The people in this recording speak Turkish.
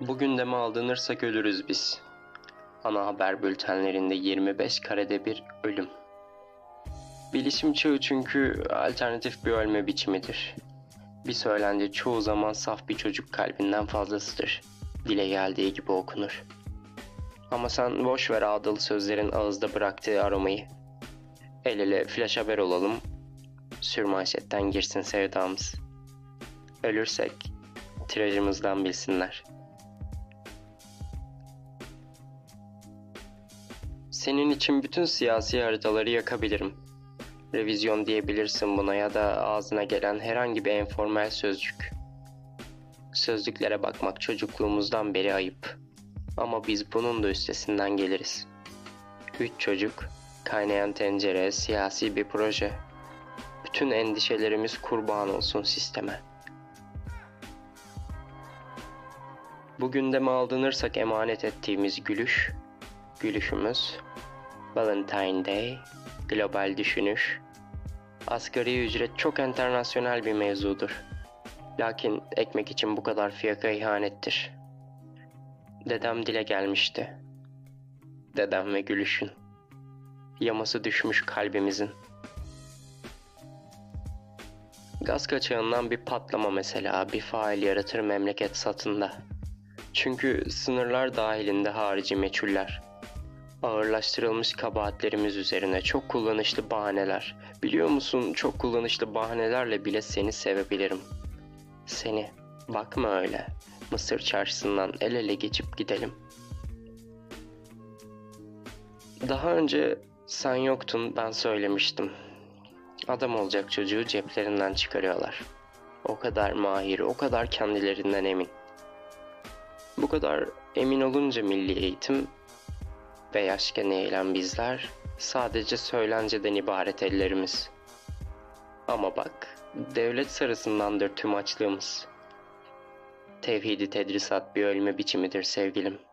Bugün de mi aldanırsak ölürüz biz. Ana haber bültenlerinde 25 karede bir ölüm. Bilişim çağı çünkü alternatif bir ölme biçimidir. Bir söylenti çoğu zaman saf bir çocuk kalbinden fazlasıdır. Dile geldiği gibi okunur. Ama sen boş ver ağdalı sözlerin ağızda bıraktığı aromayı. El ele flash haber olalım. Sürmanşetten girsin sevdamız. Ölürsek tirajımızdan bilsinler. Senin için bütün siyasi haritaları yakabilirim. Revizyon diyebilirsin buna ya da ağzına gelen herhangi bir enformel sözcük. Sözlüklere bakmak çocukluğumuzdan beri ayıp. Ama biz bunun da üstesinden geliriz. Üç çocuk, kaynayan tencere, siyasi bir proje. Bütün endişelerimiz kurban olsun sisteme. Bugün de mi emanet ettiğimiz gülüş, gülüşümüz, Valentine Day, global düşünüş, asgari ücret çok internasyonel bir mevzudur. Lakin ekmek için bu kadar fiyaka ihanettir. Dedem dile gelmişti. Dedem ve gülüşün. Yaması düşmüş kalbimizin. Gaz kaçağından bir patlama mesela bir fail yaratır memleket satında. Çünkü sınırlar dahilinde harici meçhuller. Ağırlaştırılmış kabahatlerimiz üzerine çok kullanışlı bahaneler. Biliyor musun çok kullanışlı bahanelerle bile seni sevebilirim. Seni. Bakma öyle. Mısır çarşısından el ele geçip gidelim. Daha önce sen yoktun ben söylemiştim. Adam olacak çocuğu ceplerinden çıkarıyorlar. O kadar mahir, o kadar kendilerinden emin. Bu kadar emin olunca milli eğitim ve yaşken eğilen bizler sadece söylenceden ibaret ellerimiz. Ama bak, devlet sarısındandır tüm açlığımız. Tevhidi tedrisat bir ölme biçimidir sevgilim.''